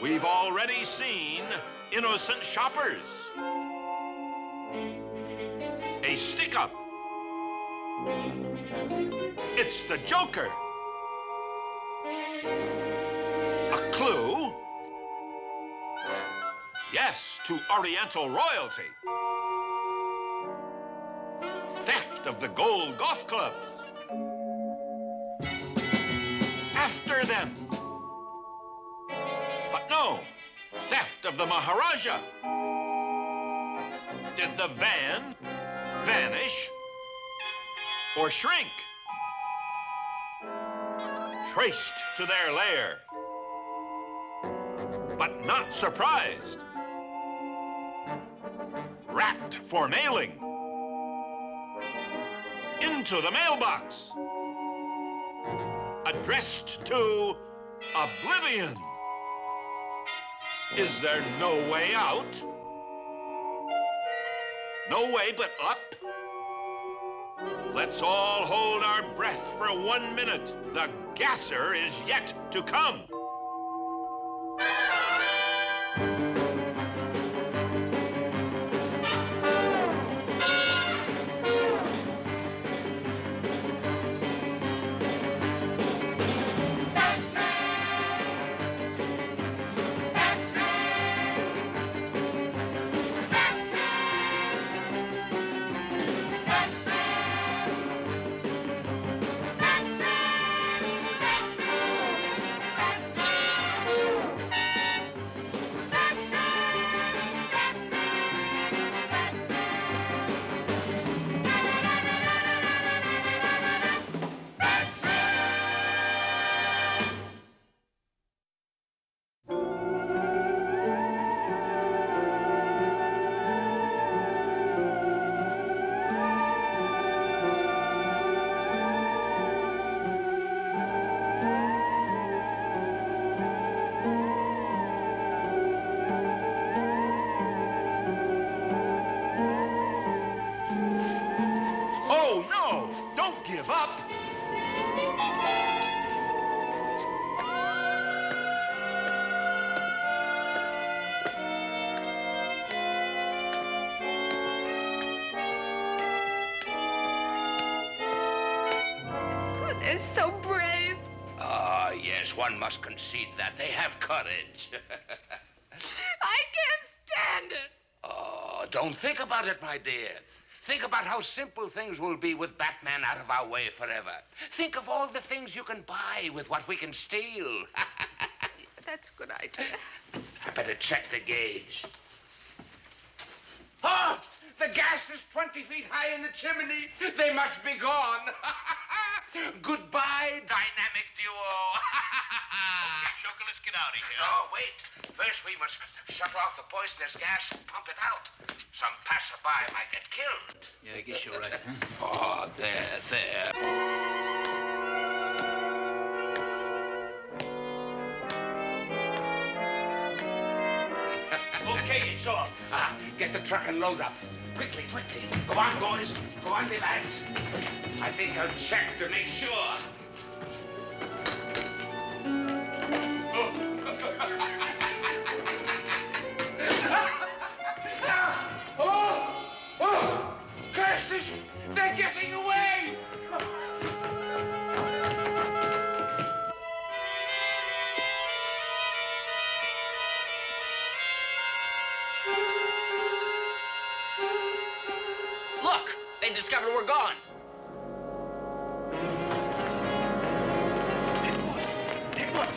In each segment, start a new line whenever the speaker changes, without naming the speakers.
We've already seen innocent shoppers. A stick up. It's the Joker. A clue? Yes, to Oriental royalty. Of the gold golf clubs. After them. But no, theft of the Maharaja. Did the van vanish or shrink? Traced to their lair, but not surprised. Wrapped for mailing. Into the mailbox. Addressed to Oblivion. Is there no way out? No way but up? Let's all hold our breath for one minute. The gasser is yet to come.
One must concede that. They have courage.
I can't stand it.
oh, don't think about it, my dear. Think about how simple things will be with Batman out of our way forever. Think of all the things you can buy with what we can steal.
That's a good idea.
I better check the gauge. Oh, the gas is 20 feet high in the chimney. They must be gone. Goodbye, dynamic duo.
Okay, Joker, let's get out of here.
Oh, wait. First, we must shut off the poisonous gas and pump it out. Some passerby might get killed.
Yeah, I guess you're right.
Oh, there, there.
Okay, it's off.
Ah, get the truck and load up. Quickly, quickly. Go on, boys. Go on, me lads. I think I'll check to make sure.
Discovered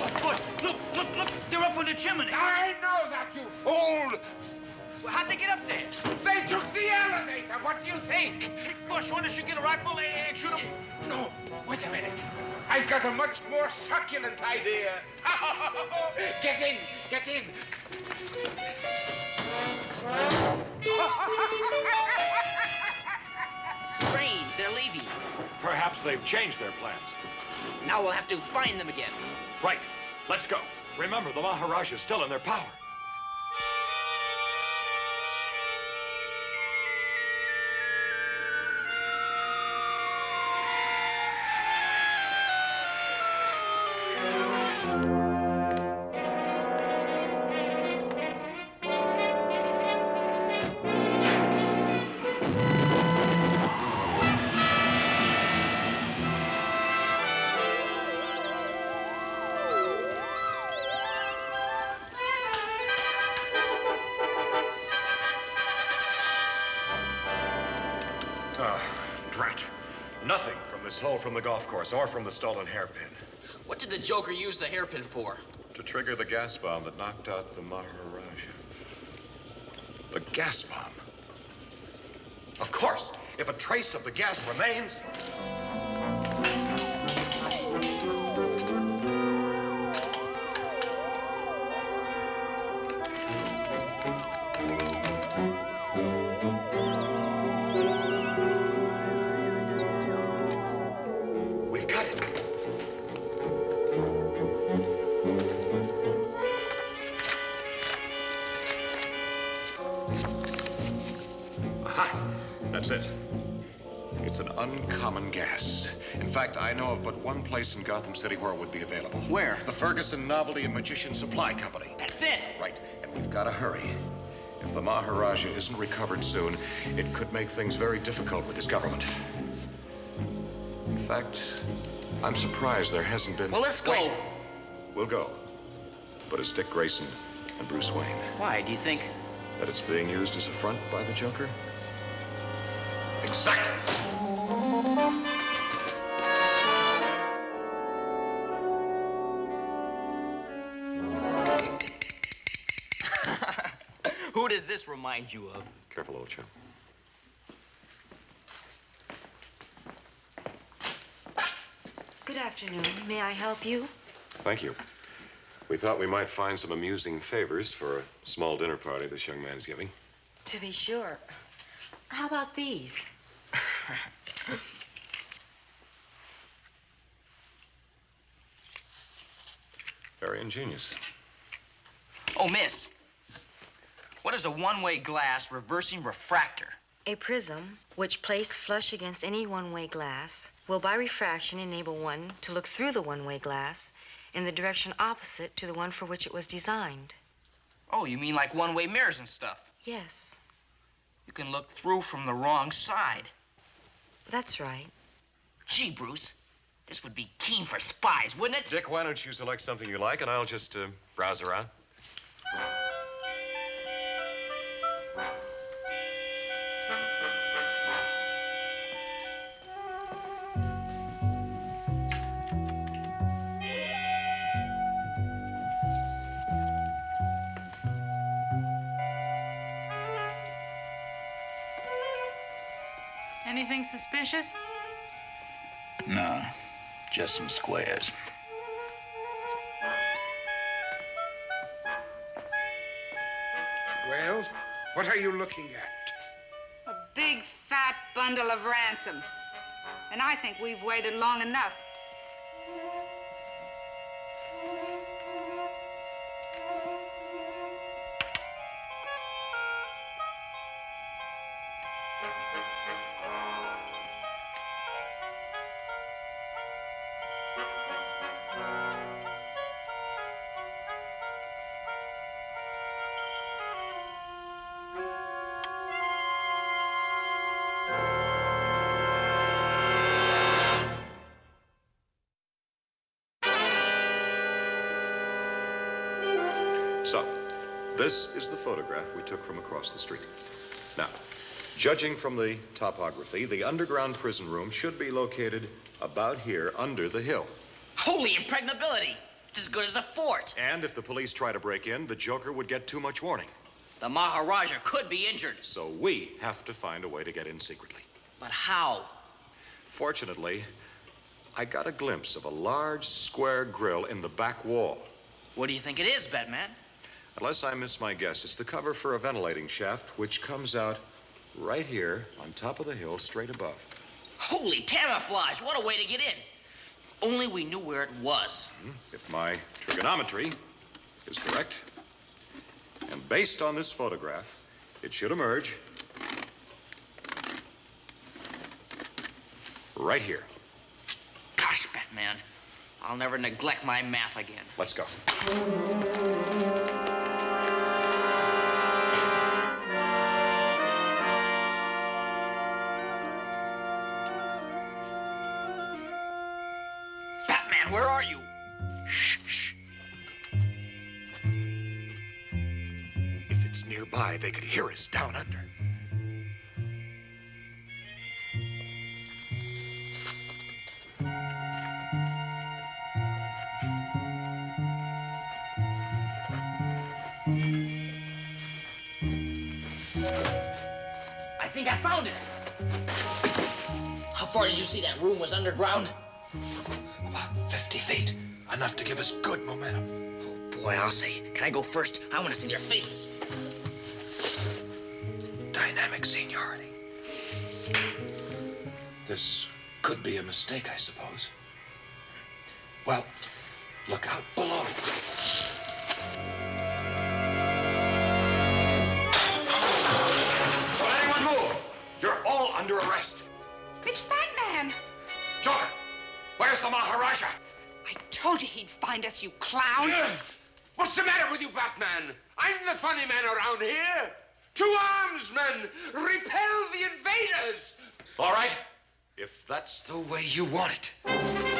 we're gone.
Look, look, look! They're up on the chimney.
I know that, you fool!
Well, How'd they get up there?
They took the elevator. What do you think?
Hey, Bush, wonder should get a rifle and shoot them.
Eh, no, wait a minute. I've got a much more succulent idea. get in, get in.
Perhaps they've changed their plans.
Now we'll have to find them again.
Right. Let's go. Remember, the Maharaj is still in their power.
Drat. Nothing from this hole from the golf course or from the stolen hairpin.
What did the Joker use the hairpin for?
To trigger the gas bomb that knocked out the Maharaja. The gas bomb? Of course. If a trace of the gas remains. Fact, I know of but one place in Gotham City where it would be available.
Where?
The Ferguson Novelty and Magician Supply Company.
That's it.
Right, and we've got to hurry. If the Maharaja isn't recovered soon, it could make things very difficult with his government. In fact, I'm surprised there hasn't been.
Well, let's go.
Wait. We'll go. But it's Dick Grayson and Bruce Wayne.
Why, do you think?
That it's being used as a front by the Joker? Exactly.
This remind you of?
Careful, old chap.
Good afternoon. May I help you?
Thank you. We thought we might find some amusing favors for a small dinner party this young man is giving.
To be sure. How about these?
Very ingenious.
Oh, miss. What is a one-way glass reversing refractor?
A prism, which placed flush against any one way glass, will by refraction enable one to look through the one way glass in the direction opposite to the one for which it was designed.
Oh, you mean like one-way mirrors and stuff?
Yes,
You can look through from the wrong side.
that's right.
Gee, Bruce, this would be keen for spies, wouldn't it?
Dick, why don't you select something you like, and I'll just uh, browse around.
Anything suspicious?
No, just some squares.
Well, what are you looking at?
A big fat bundle of ransom. And I think we've waited long enough.
This is the photograph we took from across the street. Now, judging from the topography, the underground prison room should be located about here under the hill.
Holy impregnability! It's as good as a fort.
And if the police try to break in, the Joker would get too much warning.
The Maharaja could be injured.
So we have to find a way to get in secretly.
But how?
Fortunately, I got a glimpse of a large square grill in the back wall.
What do you think it is, Batman?
Unless I miss my guess, it's the cover for a ventilating shaft which comes out right here on top of the hill straight above.
Holy camouflage! What a way to get in. Only we knew where it was. Hmm?
If my trigonometry is correct, and based on this photograph, it should emerge right here.
Gosh, Batman, I'll never neglect my math again.
Let's go.
Where are you? Shh, shh.
If it's nearby, they could hear us down under.
I think I found it. How far did you see that room was underground?
About 50 feet. Enough to give us good momentum.
Oh, boy, I'll say. Can I go first? I want to see their faces.
Dynamic seniority. This could be a mistake, I suppose. Well, look out below.
Don't anyone move! You're all under arrest.
It's Batman.
Joker, where's the Maharaja?
I told you he'd find us, you clown.
What's the matter with you, Batman? I'm the funny man around here. To arms, men! Repel the invaders!
All right, if that's the way you want it.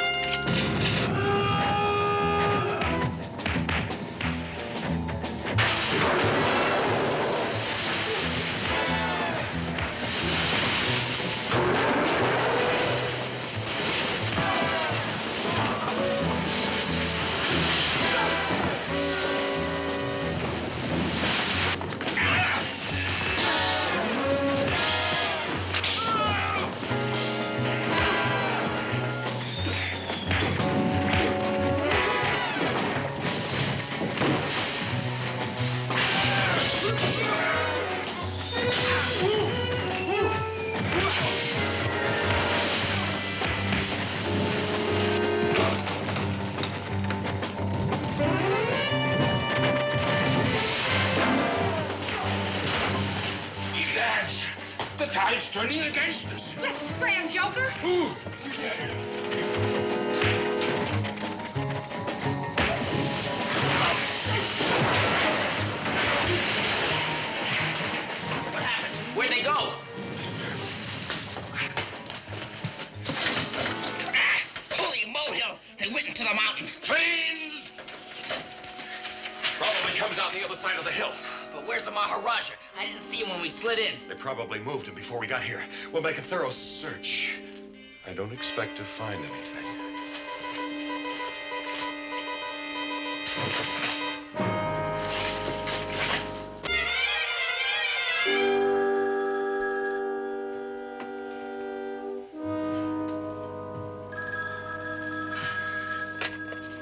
Probably moved him before we got here. We'll make a thorough search. I don't expect to find anything.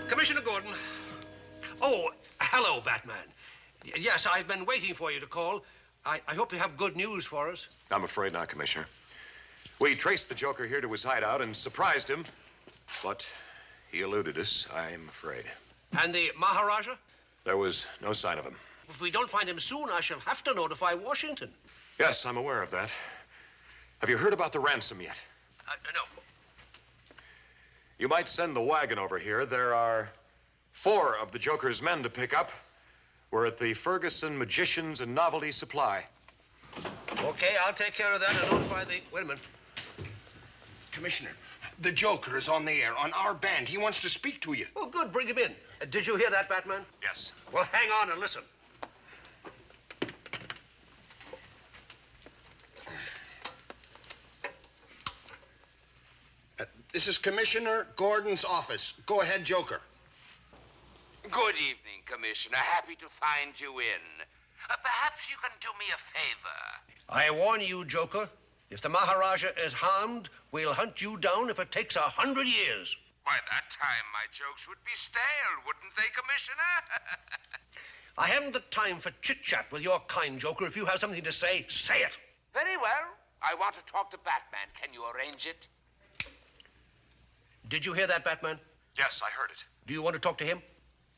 Commissioner Gordon. Oh, hello, Batman. Yes, I've been waiting for you to call. I, I hope you have good news for us.
I'm afraid not, Commissioner. We traced the Joker here to his hideout and surprised him, but he eluded us, I'm afraid.
And the Maharaja?
There was no sign of him.
If we don't find him soon, I shall have to notify Washington.
Yes, I'm aware of that. Have you heard about the ransom yet?
Uh, no.
You might send the wagon over here. There are four of the Joker's men to pick up. We're at the Ferguson Magicians and Novelty Supply.
Okay, I'll take care of that and notify the. Wait a minute.
Commissioner, the Joker is on the air on our band. He wants to speak to you.
Oh, good. Bring him in. Uh, did you hear that, Batman?
Yes.
Well, hang on and listen.
Uh, this is Commissioner Gordon's office. Go ahead, Joker.
Good evening, Commissioner. Happy to find you in. Uh, perhaps you can do me a favor.
I warn you, Joker. If the Maharaja is harmed, we'll hunt you down if it takes a hundred years.
By that time, my jokes would be stale, wouldn't they, Commissioner?
I haven't the time for chit chat with your kind, Joker. If you have something to say, say it.
Very well. I want to talk to Batman. Can you arrange it?
Did you hear that, Batman?
Yes, I heard it.
Do you want to talk to him?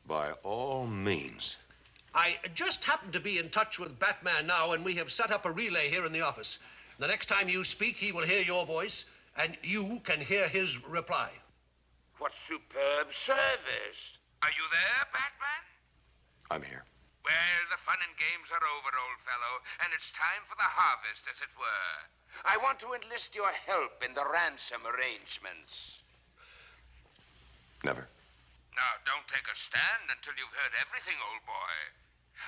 By all means.
I just happened to be in touch with Batman now, and we have set up a relay here in the office. The next time you speak, he will hear your voice, and you can hear his reply.
What superb service. Are you there, Batman?
I'm here.
Well, the fun and games are over, old fellow, and it's time for the harvest, as it were. I want to enlist your help in the ransom arrangements.
Never.
Now, don't take a stand until you've heard everything, old boy.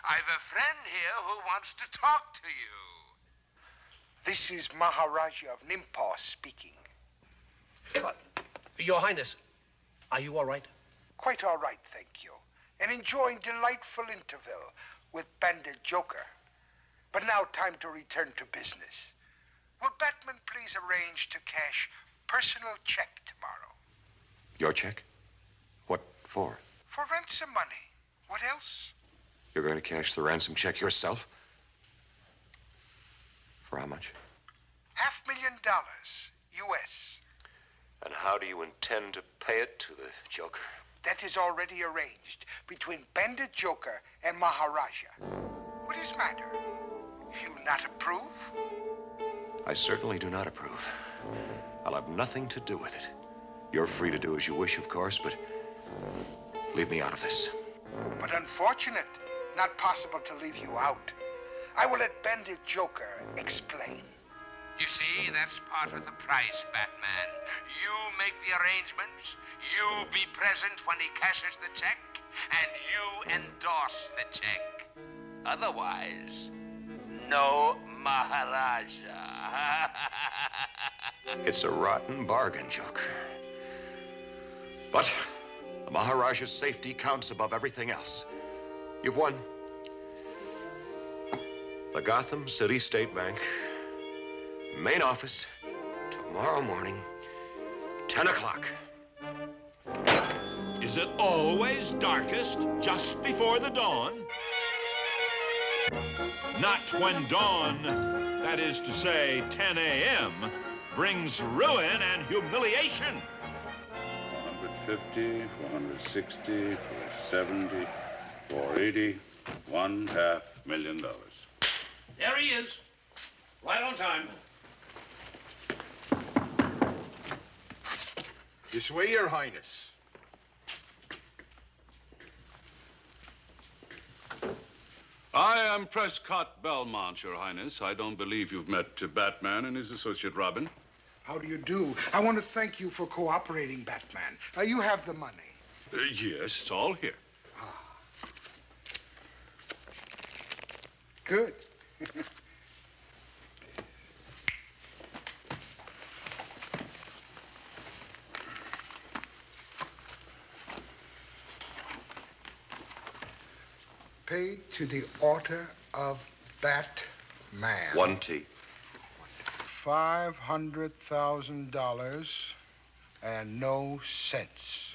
I've a friend here who wants to talk to you.
This is Maharaja of Nimpah speaking.
Your Highness, are you all right?
Quite all right, thank you. And enjoying delightful interval with Bandit Joker. But now time to return to business.
Will Batman please arrange to cash personal check tomorrow?
Your check? For?
For ransom money. What else?
You're going to cash the ransom check yourself? For how much?
Half million dollars, U.S.
And how do you intend to pay it to the Joker?
That is already arranged between Bandit Joker and Maharaja. What is matter? You not approve?
I certainly do not approve. I'll have nothing to do with it. You're free to do as you wish, of course, but leave me out of this.
But unfortunate, not possible to leave you out. I will let Bandit Joker explain.
You see, that's part of the price, Batman. You make the arrangements, you be present when he cashes the check, and you endorse the check. Otherwise, no Maharaja.
It's a rotten bargain, Joker. But the Maharaja's safety counts above everything else. You've won. The Gotham City State Bank, main office, tomorrow morning, 10 o'clock.
Is it always darkest just before the dawn? Not when dawn, that is to say 10 a.m., brings ruin and humiliation.
450, 460, 470, 480, one half million dollars.
There he is. Right on time.
This way, Your Highness.
I am Prescott Belmont, Your Highness. I don't believe you've met Batman and his associate Robin.
How do you do? I want to thank you for cooperating, Batman. Uh, you have the money.
Uh, yes, it's all here. Ah.
Good. Pay to the order of Batman.
One T.
Five hundred thousand dollars and no cents.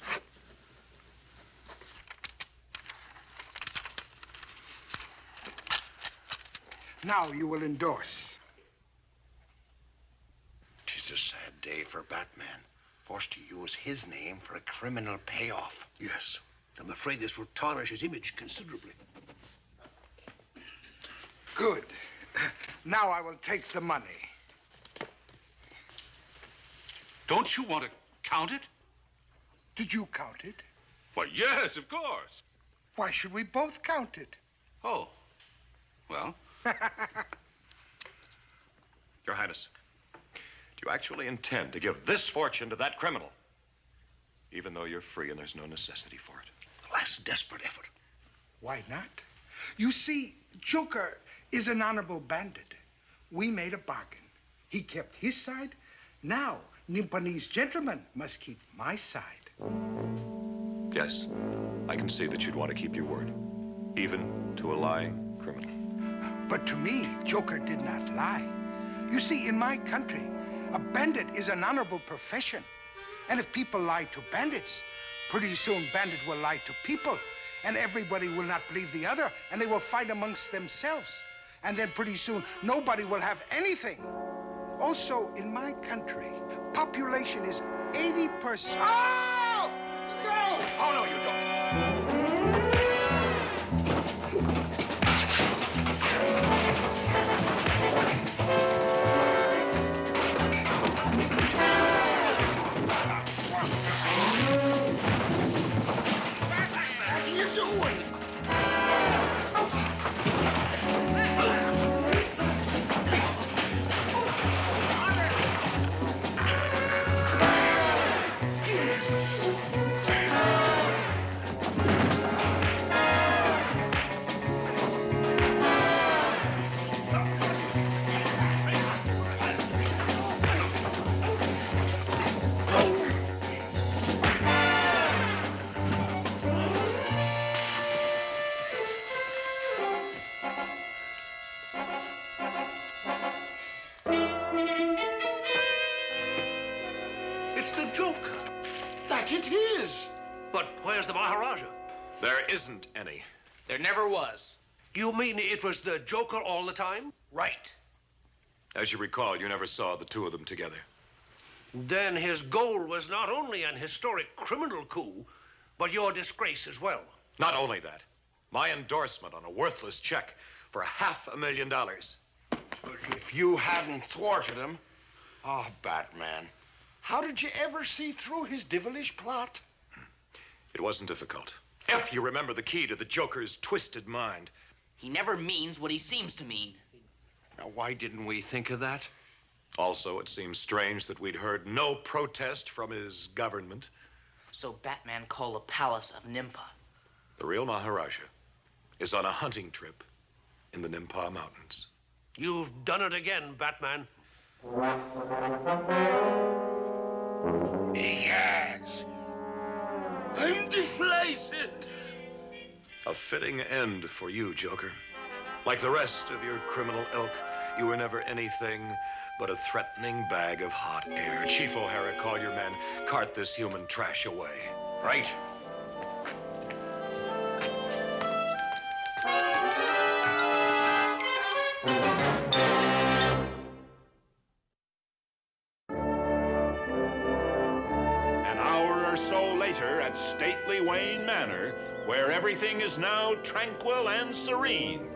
Now you will endorse.
Tis a sad day for Batman. Forced to use his name for a criminal payoff.
Yes. I'm afraid this will tarnish his image considerably.
Good. Now I will take the money.
Don't you want to count it?
Did you count it?
Why, yes, of course.
Why should we both count it?
Oh. Well,
Your Highness, do you actually intend to give this fortune to that criminal? Even though you're free and there's no necessity for it.
Last desperate effort.
Why not? You see, Joker is an honorable bandit. We made a bargain. He kept his side. Now, Nimpani's gentleman must keep my side.
Yes, I can see that you'd want to keep your word, even to a lying criminal.
But to me, Joker did not lie. You see, in my country, a bandit is an honorable profession. And if people lie to bandits, pretty soon bandit will lie to people. And everybody will not believe the other, and they will fight amongst themselves. And then pretty soon, nobody will have anything. Also, in my country, population is 80%. Oh! Let's go!
Oh, no, you don't. That it is.
But where's the Maharaja?
There isn't any.
There never was.
You mean it was the Joker all the time?
Right.
As you recall, you never saw the two of them together.
Then his goal was not only an historic criminal coup, but your disgrace as well.
Not only that, my endorsement on a worthless check for half a million dollars.
If you hadn't thwarted him, oh, Batman, how did you ever see through his devilish plot?
It wasn't difficult. If you remember the key to the Joker's twisted mind.
He never means what he seems to mean.
Now, why didn't we think of that?
Also, it seems strange that we'd heard no protest from his government.
So Batman called the palace of Nimpah.
The real Maharaja is on a hunting trip in the Nimpah Mountains.
You've done it again, Batman.
I'm deflated.
A fitting end for you, Joker. Like the rest of your criminal ilk, you were never anything but a threatening bag of hot air. Chief O'Hara, call your men. Cart this human trash away.
Right.
Wayne Manor, where everything is now tranquil and serene.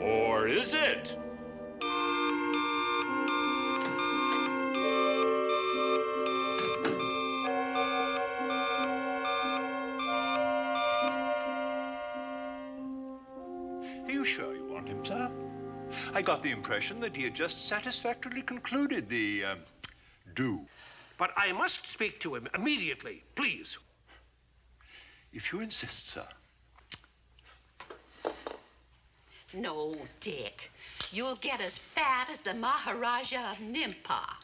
Or is it?
Are you sure you want him, sir? I got the impression that he had just satisfactorily concluded the um, do.
But I must speak to him immediately, please.
If you insist, sir.
No, Dick. You'll get as fat as the Maharaja of Nimpah.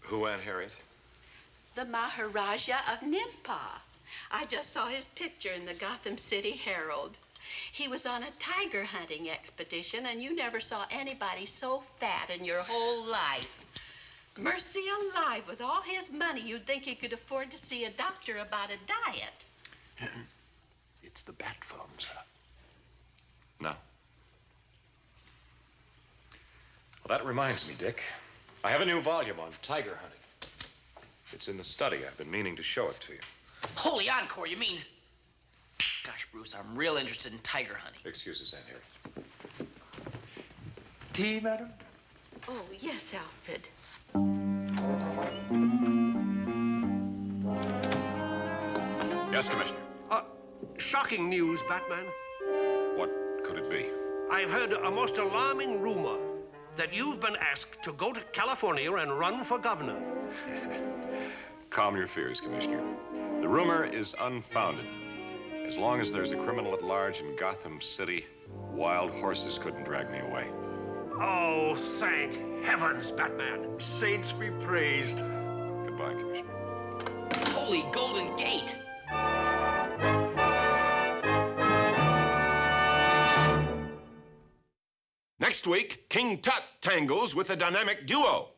Who, Aunt Harriet?
The Maharaja of Nimpah. I just saw his picture in the Gotham City Herald. He was on a tiger hunting expedition, and you never saw anybody so fat in your whole life. Mercy alive, with all his money, you'd think he could afford to see a doctor about a diet.
It's the bat phone, sir.
No. Well, that reminds me, Dick. I have a new volume on tiger hunting. It's in the study. I've been meaning to show it to you.
Holy encore, you mean? Gosh, Bruce, I'm real interested in tiger hunting.
Excuses, Aunt Harriet.
Tea, madam?
Oh, yes, Alfred.
Yes, Commissioner.
Shocking news, Batman.
What could it be?
I've heard a most alarming rumor that you've been asked to go to California and run for governor.
Calm your fears, Commissioner. The rumor is unfounded. As long as there's a criminal at large in Gotham City, wild horses couldn't drag me away.
Oh, thank heavens, Batman.
Saints be praised.
Goodbye, Commissioner.
Holy Golden Gate!
Next week, King Tut tangles with a dynamic duo.